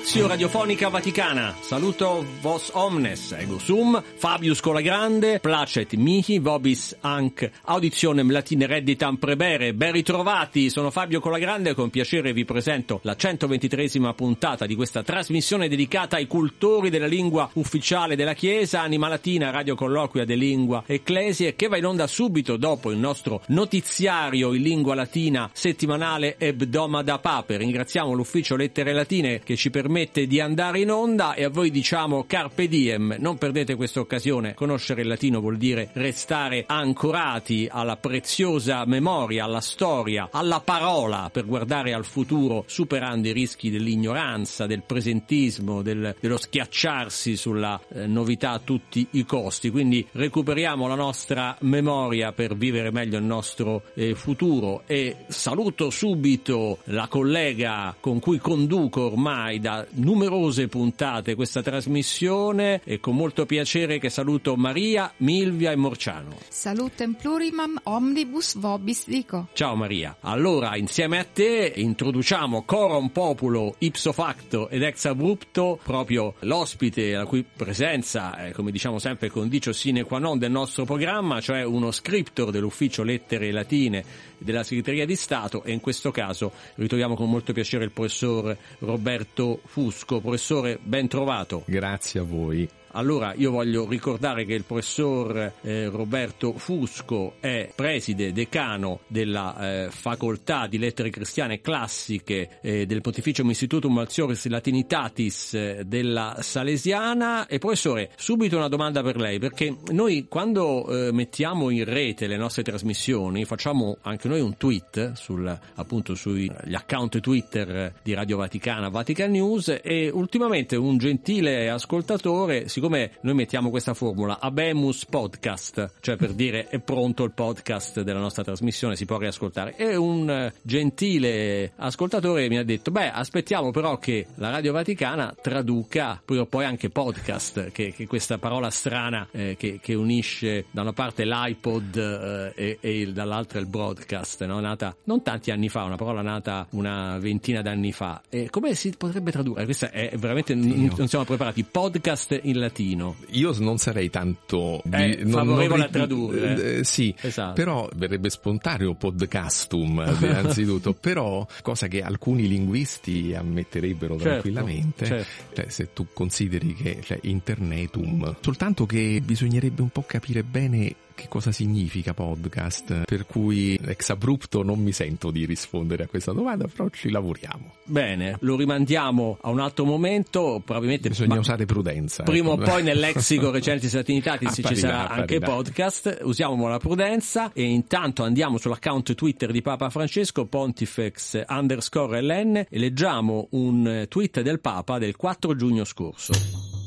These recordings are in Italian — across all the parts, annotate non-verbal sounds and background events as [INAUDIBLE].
Stazio Radiofonica Vaticana, saluto vos omnes, ego sum, Fabius Colagrande, placet mihi, vobis anc auditionem latine redditam prebere, ben ritrovati, sono Fabio Colagrande e con piacere vi presento la 123esima puntata di questa trasmissione dedicata ai cultori della lingua ufficiale della Chiesa, Anima Latina, Radio Colloquia de Lingua Ecclesie, che va in onda subito dopo il nostro notiziario in lingua latina settimanale Ebdomada Pape. Ringraziamo l'ufficio Lettere Latine che ci permette di andare in onda e a voi diciamo carpe diem, non perdete questa occasione. Conoscere il latino vuol dire restare ancorati alla preziosa memoria, alla storia, alla parola per guardare al futuro superando i rischi dell'ignoranza, del presentismo, del, dello schiacciarsi sulla eh, novità a tutti i costi. Quindi recuperiamo la nostra memoria per vivere meglio il nostro eh, futuro e saluto subito la collega con cui conduco ormai da numerose puntate questa trasmissione e con molto piacere che saluto Maria, Milvia e Morciano. Salutem plurimam omnibus vobis dico. Ciao Maria. Allora, insieme a te introduciamo coram populo ipso facto ed ex abrupto proprio l'ospite la cui presenza, è, come diciamo sempre, condicio sine qua non del nostro programma, cioè uno scriptor dell'ufficio lettere latine della segreteria di Stato e in questo caso ritroviamo con molto piacere il professor Roberto Fusco. Professore, ben trovato. Grazie a voi. Allora io voglio ricordare che il professor eh, Roberto Fusco è preside decano della eh, facoltà di lettere cristiane classiche eh, del Pontificio Institutum Altioris Latinitatis eh, della Salesiana. E professore subito una domanda per lei perché noi quando eh, mettiamo in rete le nostre trasmissioni facciamo anche noi un tweet sul, appunto sugli account Twitter di Radio Vaticana Vatican News e ultimamente un gentile ascoltatore si siccome noi mettiamo questa formula Abemus Podcast, cioè per dire è pronto il podcast della nostra trasmissione, si può riascoltare, e un eh, gentile ascoltatore mi ha detto, beh, aspettiamo però che la Radio Vaticana traduca poi o poi anche podcast, che, che questa parola strana eh, che, che, unisce da una parte l'iPod eh, e, e il, dall'altra il broadcast, no? nata non tanti anni fa, una parola nata una ventina d'anni fa. E come si potrebbe tradurre? Questa è veramente, n- non siamo preparati, podcast in latino. Io non sarei tanto eh, non, favorevole non, a tradurre. Eh, eh, sì, esatto. però verrebbe spontaneo podcastum innanzitutto, [LAUGHS] però cosa che alcuni linguisti ammetterebbero certo, tranquillamente, certo. Cioè, se tu consideri che cioè, internetum, soltanto che bisognerebbe un po' capire bene che cosa significa podcast, per cui ex abrupto non mi sento di rispondere a questa domanda, però ci lavoriamo. Bene, lo rimandiamo a un altro momento, probabilmente bisogna usare prudenza. Prima ecco. o poi nel lexico recenti Latinitatis [LAUGHS] ci sarà anche podcast, usiamo la prudenza e intanto andiamo sull'account Twitter di Papa Francesco, pontifex underscore ln e leggiamo un tweet del Papa del 4 giugno scorso.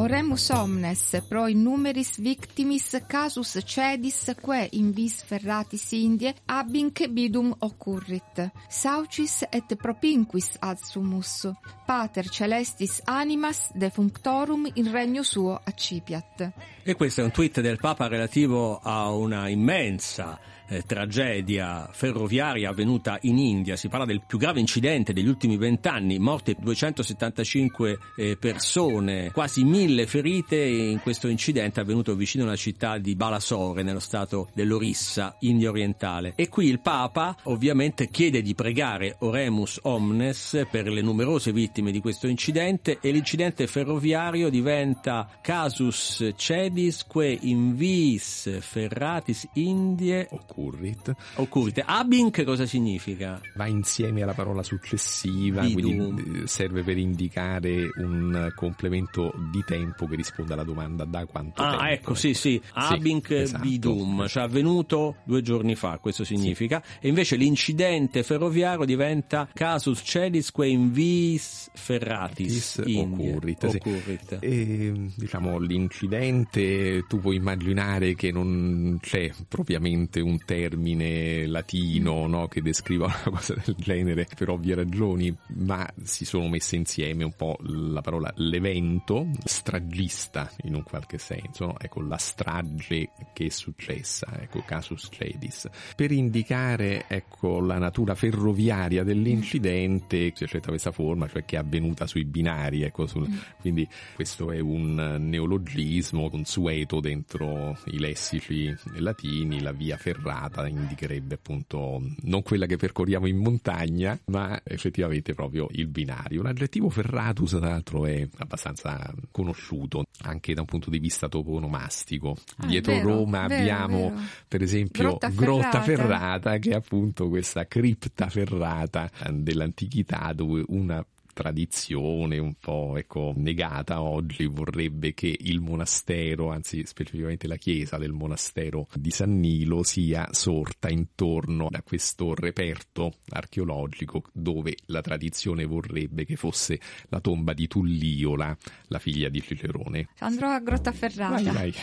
Oremus omnes pro innumeris victimis casus cedis que in vis ferratis Indie abinc bidum occurrit. Saucis et propinquis adsumus. Pater celestis animas defunctorum in regno suo accipiat. E questo è un tweet del Papa relativo a una immensa eh, tragedia ferroviaria avvenuta in India. Si parla del più grave incidente degli ultimi vent'anni, morte 275 eh, persone, quasi mille ferite in questo incidente avvenuto vicino alla città di Balasore, nello stato dell'Orissa, India orientale. E qui il Papa ovviamente chiede di pregare Oremus Omnes per le numerose vittime di questo incidente e l'incidente ferroviario diventa casus cedis que in vis ferratis Indie occurrit. Occurrit. Abin cosa significa? Va insieme alla parola successiva, bidum. quindi eh, serve per indicare un complemento di tempo che risponde alla domanda da quanto ah, tempo. Ah, ecco, sì, sì. Abinc sì, esatto. bidum, cioè avvenuto due giorni fa, questo significa. Sì. E invece l'incidente ferroviario diventa casus celis que in vis ferratis occurrit. occurrit. E, diciamo, l'incidente tu puoi immaginare che non c'è propriamente un termine latino no, che descriva [LAUGHS] una cosa del genere per ovvie ragioni, ma si sono messe insieme un po' la parola l'evento, stragista in un qualche senso, no? ecco la strage che è successa, ecco casus cedis, per indicare ecco la natura ferroviaria dell'incidente, si accetta questa forma, cioè che è avvenuta sui binari, ecco, sul, mm. quindi questo è un neologismo consueto dentro i lessici latini, la via ferrata indicherebbe appunto non quella che percorriamo in montagna, ma effettivamente proprio il binario. L'aggettivo ferratus, tra l'altro, è abbastanza conosciuto anche da un punto di vista toponomastico. Ah, Dietro vero, Roma vero, abbiamo, vero. per esempio, Grotta Ferrata. Grotta Ferrata, che è appunto questa cripta ferrata dell'antichità dove una tradizione un po' ecco, negata oggi vorrebbe che il monastero, anzi specificamente la chiesa del monastero di San Nilo sia sorta intorno a questo reperto archeologico dove la tradizione vorrebbe che fosse la tomba di Tulliola, la figlia di Cicerone. Andrò a Grottaferrata. Vai, vai.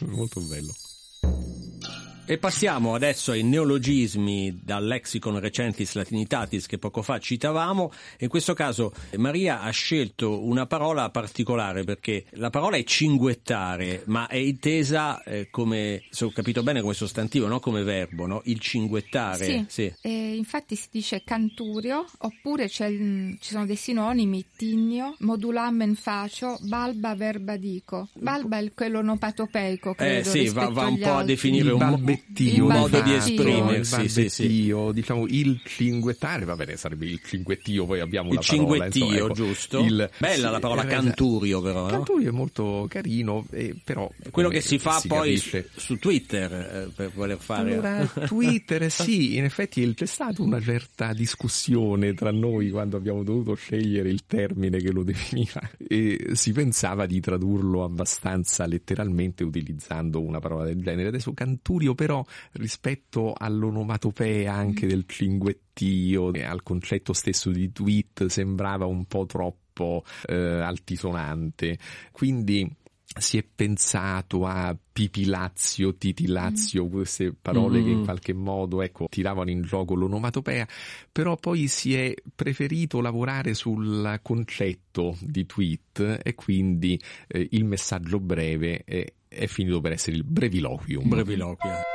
[LAUGHS] Molto bello. E passiamo adesso ai neologismi dal lexicon recentis latinitatis che poco fa citavamo. In questo caso Maria ha scelto una parola particolare perché la parola è cinguettare, ma è intesa eh, come, se ho capito bene, come sostantivo, non come verbo, no? Il cinguettare. Sì, sì. Eh, infatti si dice canturio, oppure ci sono dei sinonimi, tinnio, modulamen facio, balba verba dico. Balba è quello nopatopeico, eh, credo. Eh sì, va, va un po' altri. a definire un balbettio, il modo di esprimersi, il sì, sì. diciamo il cinguettare, va bene, sarebbe il cinguettio, poi abbiamo il la parola, insomma, ecco, giusto? Il, Bella la parola canturio però, no? Canturio è molto carino, eh, però quello che si fa si poi su, su, Twitter eh, per voler fare Allora, [LAUGHS] Twitter sì, in effetti c'è stata una certa discussione tra noi quando abbiamo dovuto scegliere il termine che lo definiva e si pensava di tradurlo abbastanza letteralmente utilizzando una parola del genere. Adesso canturio però rispetto all'onomatopea anche mm. del cinguettio e al concetto stesso di tweet sembrava un po' troppo eh, altisonante. Quindi si è pensato a pipilazio, titilazio, mm. queste parole mm. che in mm. qualche modo ecco, tiravano in gioco l'onomatopea, però poi si è preferito lavorare sul concetto di tweet e quindi eh, il messaggio breve è, è finito per essere il breviloquium. Breviloquium.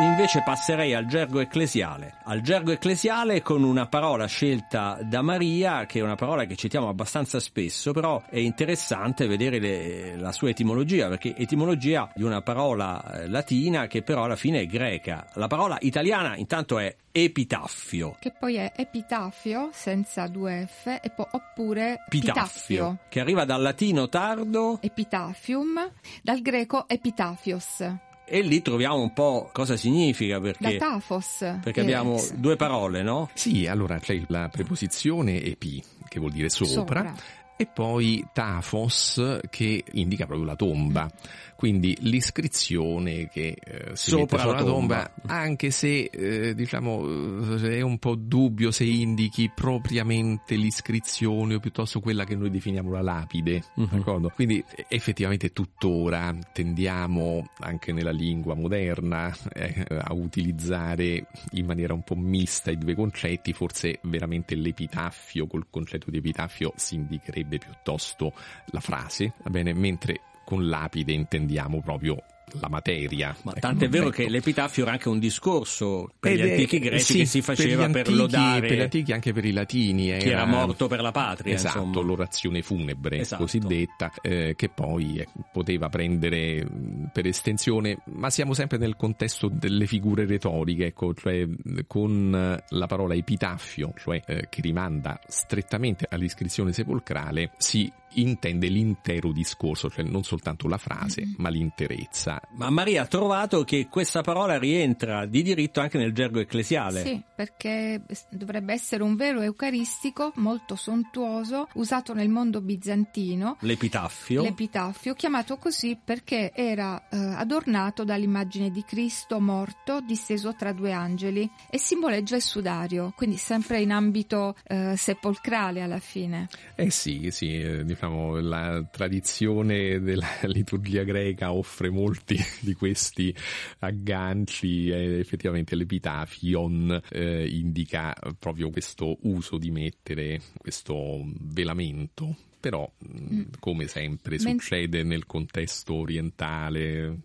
Invece passerei al gergo ecclesiale. Al gergo ecclesiale con una parola scelta da Maria, che è una parola che citiamo abbastanza spesso, però è interessante vedere le, la sua etimologia, perché etimologia di una parola eh, latina che però alla fine è greca. La parola italiana intanto è epitaffio. Che poi è epitafio senza due F e poi oppure epitaffio. Che arriva dal latino tardo. Epitafium, dal greco epitafios e lì troviamo un po' cosa significa perché, da tafos, perché abbiamo due parole, no? Sì, allora c'è la preposizione epi, che vuol dire sopra, sopra. E poi tafos, che indica proprio la tomba. Quindi l'iscrizione che eh, si sopra la tomba, tomba, anche se eh, diciamo è un po' dubbio se indichi propriamente l'iscrizione o piuttosto quella che noi definiamo la lapide, uh-huh. Quindi effettivamente tuttora tendiamo anche nella lingua moderna eh, a utilizzare in maniera un po' mista i due concetti, forse veramente l'epitaffio col concetto di epitaffio si indicherebbe piuttosto la frase, va bene, mentre con lapide intendiamo proprio la materia. Ma ecco, tanto è vero ecco. che l'epitafio era anche un discorso per Ed gli antichi greci sì, che si faceva per, antichi, per, lodare per gli antichi anche per i latini era, chi era morto per la patria esatto insomma. l'orazione funebre esatto. cosiddetta eh, che poi eh, poteva prendere per estensione ma siamo sempre nel contesto delle figure retoriche ecco cioè con la parola epitafio cioè eh, che rimanda strettamente all'iscrizione sepolcrale si intende l'intero discorso, cioè non soltanto la frase, mm-hmm. ma l'interezza. Ma Maria ha trovato che questa parola rientra di diritto anche nel gergo ecclesiale. Sì, perché dovrebbe essere un vero eucaristico molto sontuoso, usato nel mondo bizantino. L'epitaffio. L'epitaffio, chiamato così perché era eh, adornato dall'immagine di Cristo morto disteso tra due angeli e simboleggia il sudario, quindi sempre in ambito eh, sepolcrale alla fine. Eh sì, sì, eh, diciamo, la tradizione della [LAUGHS] liturgia greca offre molti [LAUGHS] di questi agganci e effettivamente l'epitafion eh, indica proprio questo uso di mettere questo velamento però mm. come sempre succede nel contesto orientale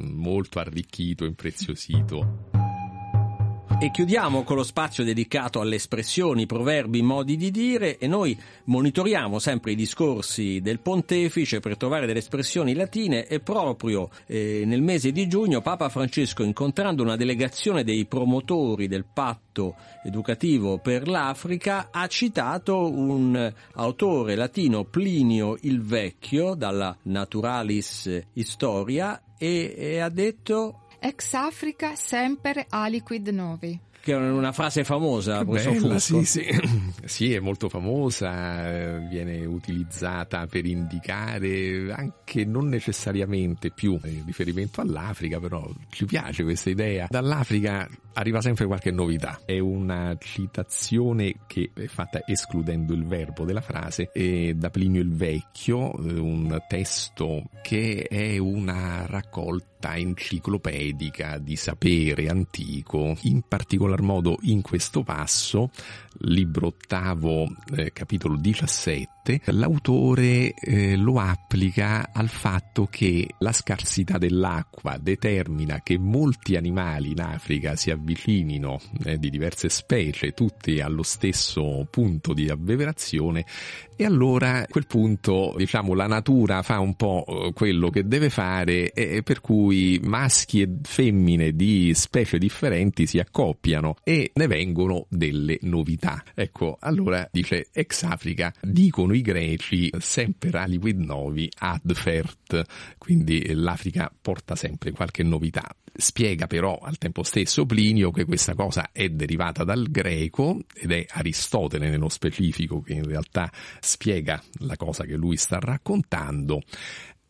molto arricchito, impreziosito. E chiudiamo con lo spazio dedicato alle espressioni, proverbi, modi di dire e noi monitoriamo sempre i discorsi del pontefice per trovare delle espressioni latine e proprio eh, nel mese di giugno Papa Francesco incontrando una delegazione dei promotori del patto educativo per l'Africa ha citato un autore latino Plinio il Vecchio dalla Naturalis Historia e, e ha detto Ex Africa semper aliquid novi che è una frase famosa, bella, sì, sì. [CLEARS THROAT] sì, è molto famosa, viene utilizzata per indicare anche non necessariamente più riferimento all'Africa, però ci piace questa idea. Dall'Africa arriva sempre qualche novità. È una citazione che è fatta escludendo il verbo della frase e da Plinio il Vecchio, eh, un testo che è una raccolta enciclopedica di sapere antico, in particolar modo in questo passo, libro ottavo, eh, capitolo 17, l'autore eh, lo applica al fatto che la scarsità dell'acqua determina che molti animali in Africa si avvicinino eh, di diverse specie, tutti allo stesso punto di abbeverazione e allora a quel punto diciamo la natura fa un po' eh, quello che deve fare e per cui maschi e femmine di specie differenti si accoppiano e ne vengono delle novità. Ecco, allora dice ex Africa, dicono i greci sempre aliquid novi ad fert, quindi l'Africa porta sempre qualche novità. Spiega però al tempo stesso Plinio che questa cosa è derivata dal greco ed è Aristotele nello specifico che in realtà spiega la cosa che lui sta raccontando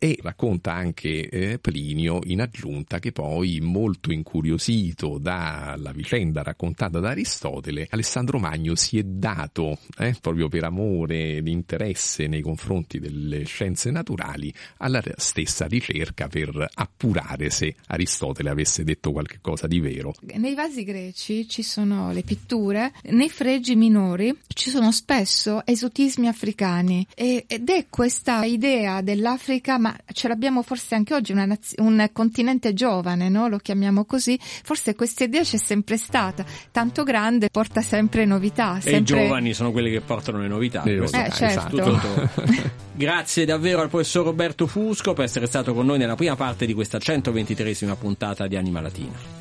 e racconta anche eh, Plinio in aggiunta che poi molto incuriosito dalla vicenda raccontata da Aristotele Alessandro Magno si è dato eh, proprio per amore ed interesse nei confronti delle scienze naturali alla stessa ricerca per appurare se Aristotele avesse detto qualche cosa di vero. Nei vasi greci ci sono le pitture, nei fregi minori ci sono spesso esotismi africani ed è questa idea dell'Africa ma ce l'abbiamo forse anche oggi, naz- un continente giovane, no? lo chiamiamo così, forse questa idea c'è sempre stata, tanto grande porta sempre novità. Sempre... E i giovani sono quelli che portano le novità. Eh, certo. [LAUGHS] Grazie davvero al professor Roberto Fusco per essere stato con noi nella prima parte di questa 123esima puntata di Anima Latina.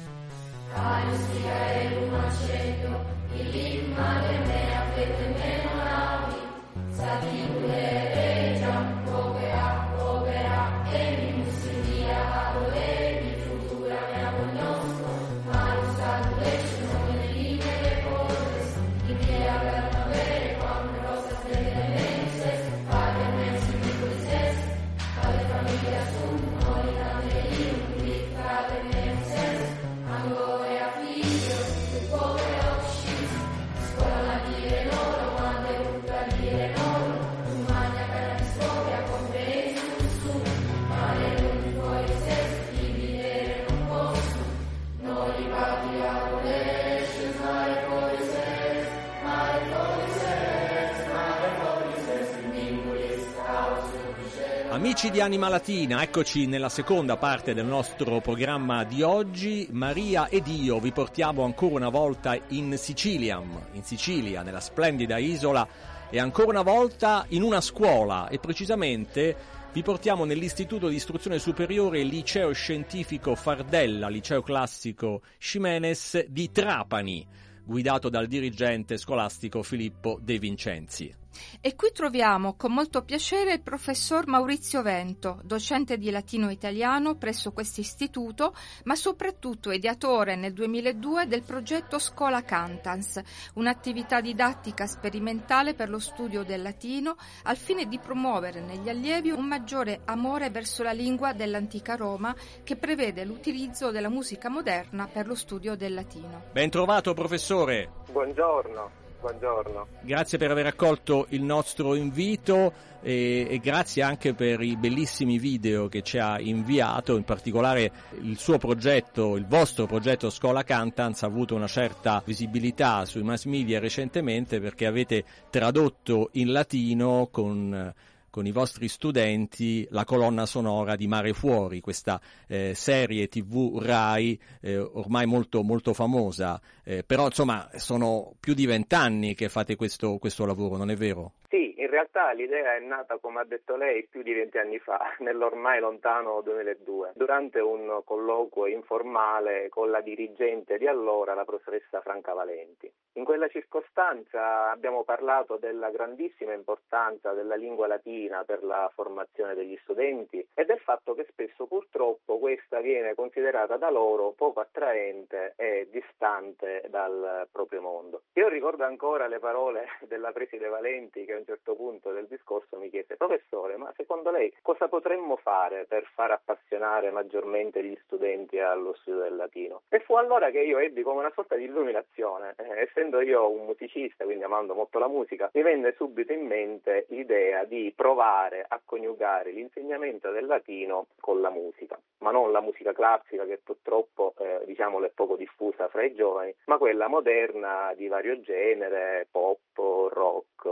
Di Anima Latina, eccoci nella seconda parte del nostro programma di oggi. Maria ed io vi portiamo ancora una volta in Sicilia, in Sicilia, nella splendida isola e ancora una volta in una scuola e precisamente vi portiamo nell'Istituto di Istruzione Superiore Liceo Scientifico Fardella, Liceo Classico Ximenes di Trapani, guidato dal dirigente scolastico Filippo De Vincenzi. E qui troviamo con molto piacere il professor Maurizio Vento, docente di latino italiano presso questo istituto, ma soprattutto ideatore nel 2002 del progetto Scola Cantans, un'attività didattica sperimentale per lo studio del latino al fine di promuovere negli allievi un maggiore amore verso la lingua dell'antica Roma che prevede l'utilizzo della musica moderna per lo studio del latino. Ben trovato professore. Buongiorno. Buongiorno. Grazie per aver accolto il nostro invito e, e, grazie anche per i bellissimi video che ci ha inviato, in particolare il suo progetto, il vostro progetto Scuola Cantans ha avuto una certa visibilità sui mass media recentemente perché avete tradotto in latino con con i vostri studenti la colonna sonora di Mare Fuori, questa eh, serie tv RAI eh, ormai molto, molto famosa, eh, però insomma sono più di vent'anni che fate questo, questo lavoro, non è vero? Sì, in realtà l'idea è nata, come ha detto lei, più di venti anni fa, [LAUGHS] nell'ormai lontano 2002, durante un colloquio informale con la dirigente di allora, la professoressa Franca Valenti. In quella circostanza abbiamo parlato della grandissima importanza della lingua latina per la formazione degli studenti e del fatto che spesso purtroppo questa viene considerata da loro poco attraente e distante dal proprio mondo. Io ricordo ancora le parole della preside Valenti che a un certo punto del discorso mi chiese professore ma secondo lei cosa potremmo fare per far appassionare maggiormente gli studenti allo studio del latino? E fu allora che io ebbi come una sorta di illuminazione, eh, essendo io un musicista, quindi amando molto la musica, mi venne subito in mente l'idea di provare a coniugare l'insegnamento del latino con la musica, ma non la musica classica che purtroppo eh, diciamo è poco diffusa fra i giovani, ma quella moderna di vario genere, pop, rock,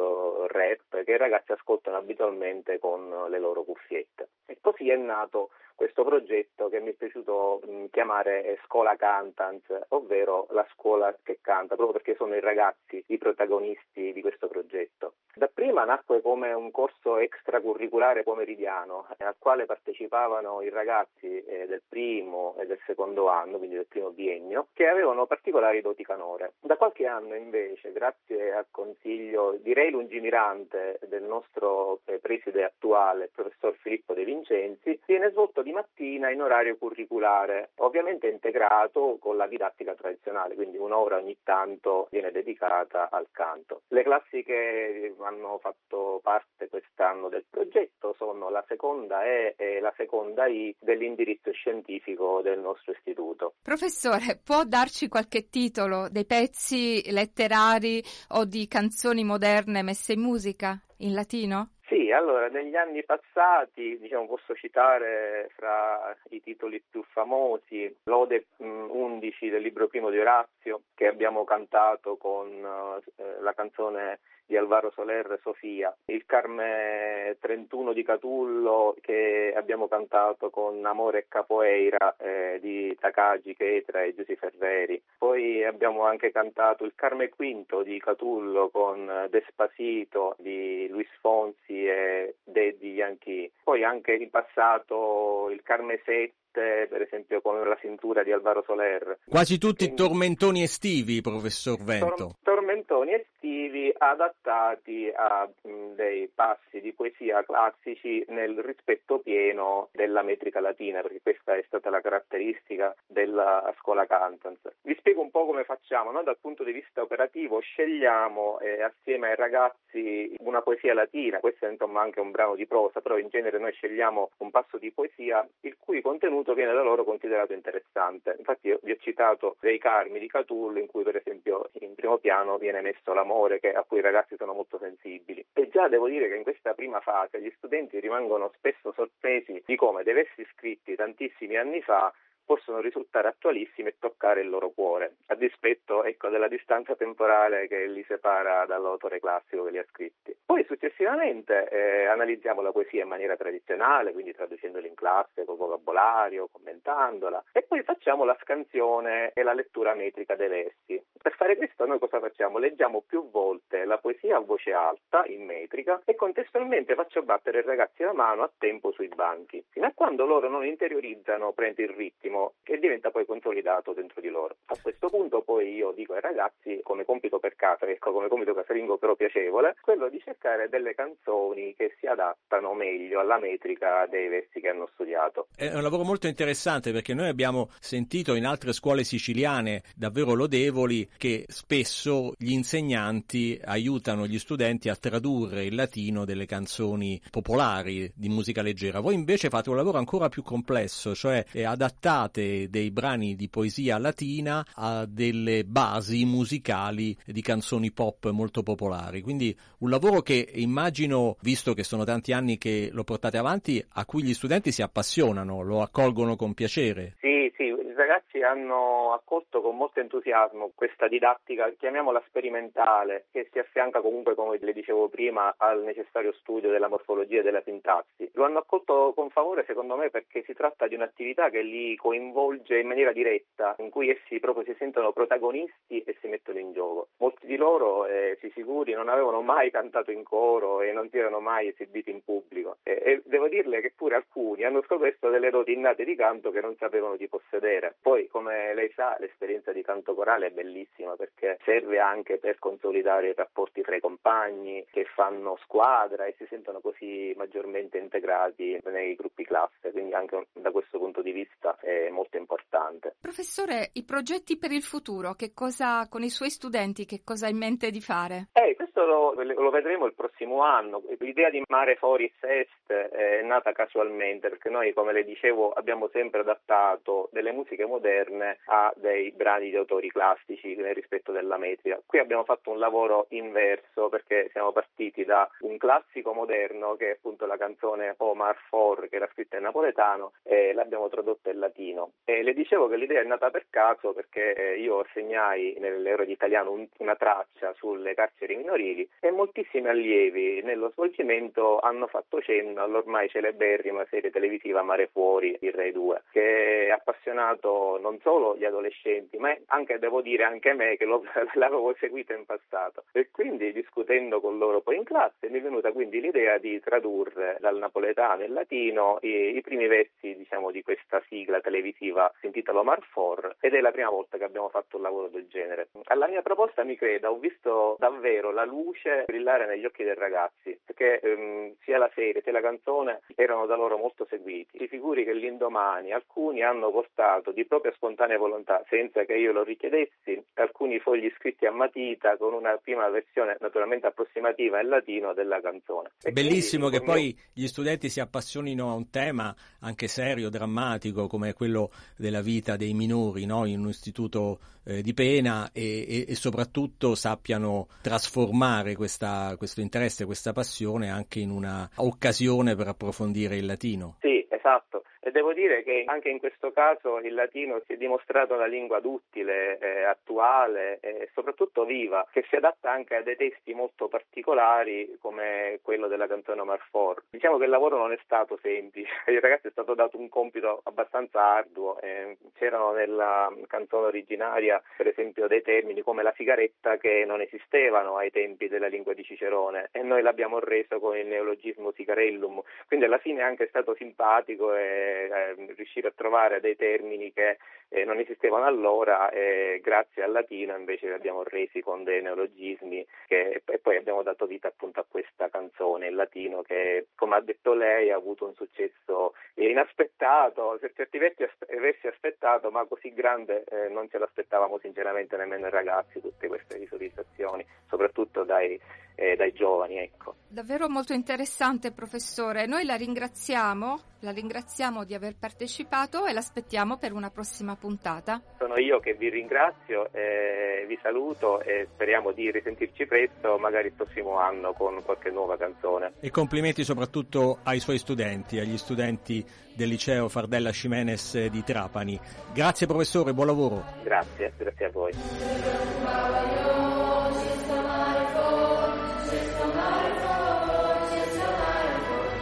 rap, che i ragazzi ascoltano abitualmente con le loro cuffiette. E così è nato questo progetto che mi è piaciuto chiamare Scuola Cantans, ovvero la scuola che canta, proprio perché sono i ragazzi i protagonisti di questo progetto. Dapprima nacque come un corso extracurriculare pomeridiano al quale partecipavano i ragazzi eh, del primo e del secondo anno, quindi del primo biennio, che avevano particolari doti canore. Da qualche anno invece, grazie al consiglio direi lungimirante del nostro eh, preside attuale, il professor Filippo De Vincenzi, viene svolto di mattina in orario curriculare, ovviamente integrato con la didattica tradizionale, quindi un'ora ogni tanto viene dedicata al canto. Le classi che hanno fatto parte quest'anno del progetto sono la seconda E e la seconda I dell'indirizzo scientifico del nostro istituto. Professore, può darci qualche titolo dei pezzi letterari o di canzoni moderne messe in musica in latino? Allora negli anni passati diciamo, posso citare fra i titoli più famosi l'Ode 11 del libro primo di Orazio che abbiamo cantato con eh, la canzone di Alvaro Soler Sofia, il Carme 31 di Catullo che abbiamo cantato con Amore e Capoeira eh, di Takagi Chetra e Giussi Ferreri. Poi abbiamo anche cantato il Carme V di Catullo con Despasito di Luis Fonsi e Daddy Yankee. Poi anche in passato il Carme 7 per esempio con la cintura di Alvaro Soler. Quasi tutti Quindi, tormentoni estivi, professor Vento. Tor- tormentoni estivi adattati a mh, dei passi di poesia classici nel rispetto pieno della metrica latina, perché questa è stata la caratteristica della scuola Cantans. Vi spiego un po' come facciamo. Noi dal punto di vista operativo scegliamo eh, assieme ai ragazzi una poesia latina, questo è insomma anche un brano di prosa, però in genere noi scegliamo un passo di poesia il cui contenuto viene da loro considerato interessante. Infatti io vi ho citato dei carmi di Catullo in cui per esempio in primo piano viene messo l'amore che, a cui i ragazzi sono molto sensibili. E già devo dire che in questa prima fase gli studenti rimangono spesso sorpresi di come dei versi scritti tantissimi anni fa possono risultare attualissimi e toccare il loro cuore, a dispetto ecco, della distanza temporale che li separa dall'autore classico che li ha scritti. Poi successivamente eh, analizziamo la poesia in maniera tradizionale, quindi traducendola in classe col vocabolario, commentandola, e poi facciamo la scansione e la lettura metrica dei versi. Per fare questo noi cosa facciamo? Leggiamo più volte la poesia a voce alta, in metrica, e contestualmente faccio battere i ragazzi la mano a tempo sui banchi, fino a quando loro non interiorizzano prende il ritmo che diventa poi consolidato dentro di loro. A questo punto poi io dico ai ragazzi come compito per casa, ecco come compito casalingo però piacevole, quello di cercare delle canzoni che si adattano meglio alla metrica dei versi che hanno studiato. È un lavoro molto interessante perché noi abbiamo sentito in altre scuole siciliane davvero lodevoli che spesso gli insegnanti aiutano gli studenti a tradurre in latino delle canzoni popolari di musica leggera. Voi invece fate un lavoro ancora più complesso, cioè adattato adattate dei brani di poesia latina a delle basi musicali di canzoni pop molto popolari. Quindi un lavoro che immagino, visto che sono tanti anni che lo portate avanti, a cui gli studenti si appassionano, lo accolgono con piacere. Sì, sì, ragazzi hanno accolto con molto entusiasmo questa didattica, chiamiamola sperimentale, che si affianca comunque, come le dicevo prima, al necessario studio della morfologia e della sintassi. Lo hanno accolto con favore, secondo me, perché si tratta di un'attività che li coinvolge in maniera diretta, in cui essi proprio si sentono protagonisti e si mettono in gioco. Molti di loro, eh, si sicuri, non avevano mai cantato in coro e non si erano mai esibiti in pubblico. E, e devo dirle che pure alcuni hanno scoperto delle doti innate di canto che non sapevano di possedere. Poi, come lei sa, l'esperienza di canto corale è bellissima perché serve anche per consolidare i rapporti tra i compagni che fanno squadra e si sentono così maggiormente integrati nei gruppi classe, quindi anche da questo punto di vista è molto importante. Professore, i progetti per il futuro, che cosa con i suoi studenti, che cosa ha in mente di fare? Eh, questo lo, lo vedremo il prossimo anno. L'idea di Mare Foris Est è nata casualmente perché noi, come le dicevo, abbiamo sempre adattato delle musiche moderne a dei brani di autori classici nel rispetto della metrica. Qui abbiamo fatto un lavoro inverso perché siamo partiti da un classico moderno che è appunto la canzone Omar For che era scritta in napoletano e l'abbiamo tradotta in latino. E le dicevo che l'idea è nata per caso perché io segnai nell'Euro di Italiano un, una traccia sulle carceri minorili e moltissimi allievi nello svolgimento hanno fatto cenno all'ormai celeberrima serie televisiva Mare Fuori di Rai 2 che ha appassionato non solo gli adolescenti ma anche devo dire anche me che lo, [LAUGHS] l'avevo seguito in passato e quindi discutendo con loro poi in classe mi è venuta quindi l'idea di tradurre dal napoletano e latino i, i primi versi diciamo di questa sigla televisiva si intitola Omar For ed è la prima volta che abbiamo fatto un lavoro del genere. Alla mia proposta mi creda, ho visto davvero la luce brillare negli occhi dei ragazzi perché ehm, sia la serie sia la canzone erano da loro molto seguiti. Si figuri che l'indomani alcuni hanno portato di propria spontanea volontà, senza che io lo richiedessi, alcuni fogli scritti a matita con una prima versione naturalmente approssimativa in latino della canzone. E Bellissimo che poi mio... gli studenti si appassionino a un tema anche serio, drammatico come quello della vita dei minori no? in un istituto eh, di pena e, e, e, soprattutto sappiano trasformare questa, questo interesse, questa passione anche in una occasione per approfondire il latino. Sì, esatto. E devo dire che anche in questo caso il latino si è dimostrato una lingua duttile, eh, attuale e soprattutto viva, che si adatta anche a dei testi molto particolari come quello della canzone Marfor. Diciamo che il lavoro non è stato semplice, [LAUGHS] ai ragazzi è stato dato un compito abbastanza arduo. Eh, c'erano nella canzone originaria per esempio dei termini come la sigaretta che non esistevano ai tempi della lingua di Cicerone e noi l'abbiamo reso con il neologismo sigarellum, quindi alla fine è anche stato simpatico e eh, riuscire a trovare dei termini che eh, non esistevano allora e grazie al latino invece li abbiamo resi con dei neologismi che, e poi abbiamo dato vita appunto a questa canzone in latino che come ha detto lei ha avuto un successo inaspettato, per certi versi, aspettato ma così grande eh, non ce l'aspettavamo sinceramente nemmeno i ragazzi tutte queste visualizzazioni, soprattutto dai eh, dai giovani. Ecco. Davvero molto interessante professore, noi la ringraziamo, la ringraziamo di aver partecipato e l'aspettiamo per una prossima puntata. Sono io che vi ringrazio, eh, vi saluto e speriamo di risentirci presto, magari il prossimo anno con qualche nuova canzone. E complimenti soprattutto ai suoi studenti, agli studenti del liceo Fardella Ximenes di Trapani. Grazie professore, buon lavoro. Grazie, grazie a voi.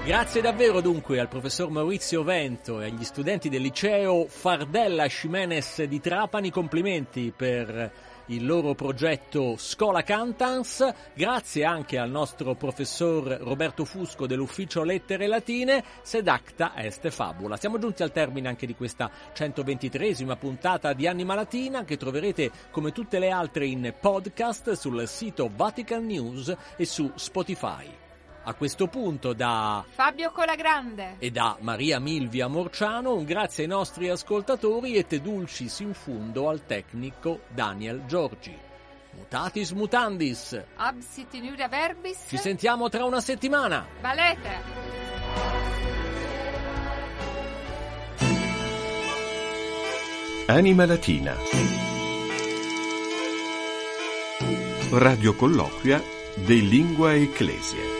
Grazie davvero dunque al professor Maurizio Vento e agli studenti del liceo Fardella Ximenes di Trapani, complimenti per il loro progetto Scola Cantans, grazie anche al nostro professor Roberto Fusco dell'ufficio Lettere Latine, sed acta est fabula. Siamo giunti al termine anche di questa 123esima puntata di Anima Latina che troverete come tutte le altre in podcast sul sito Vatican News e su Spotify. A questo punto da Fabio Colagrande e da Maria Milvia Morciano un grazie ai nostri ascoltatori e te dulcis in fundo al tecnico Daniel Giorgi. Mutatis mutandis. Absit in iuria verbis. Ci sentiamo tra una settimana. Valete. Anima Latina. Radio colloquia de Lingua Ecclesia.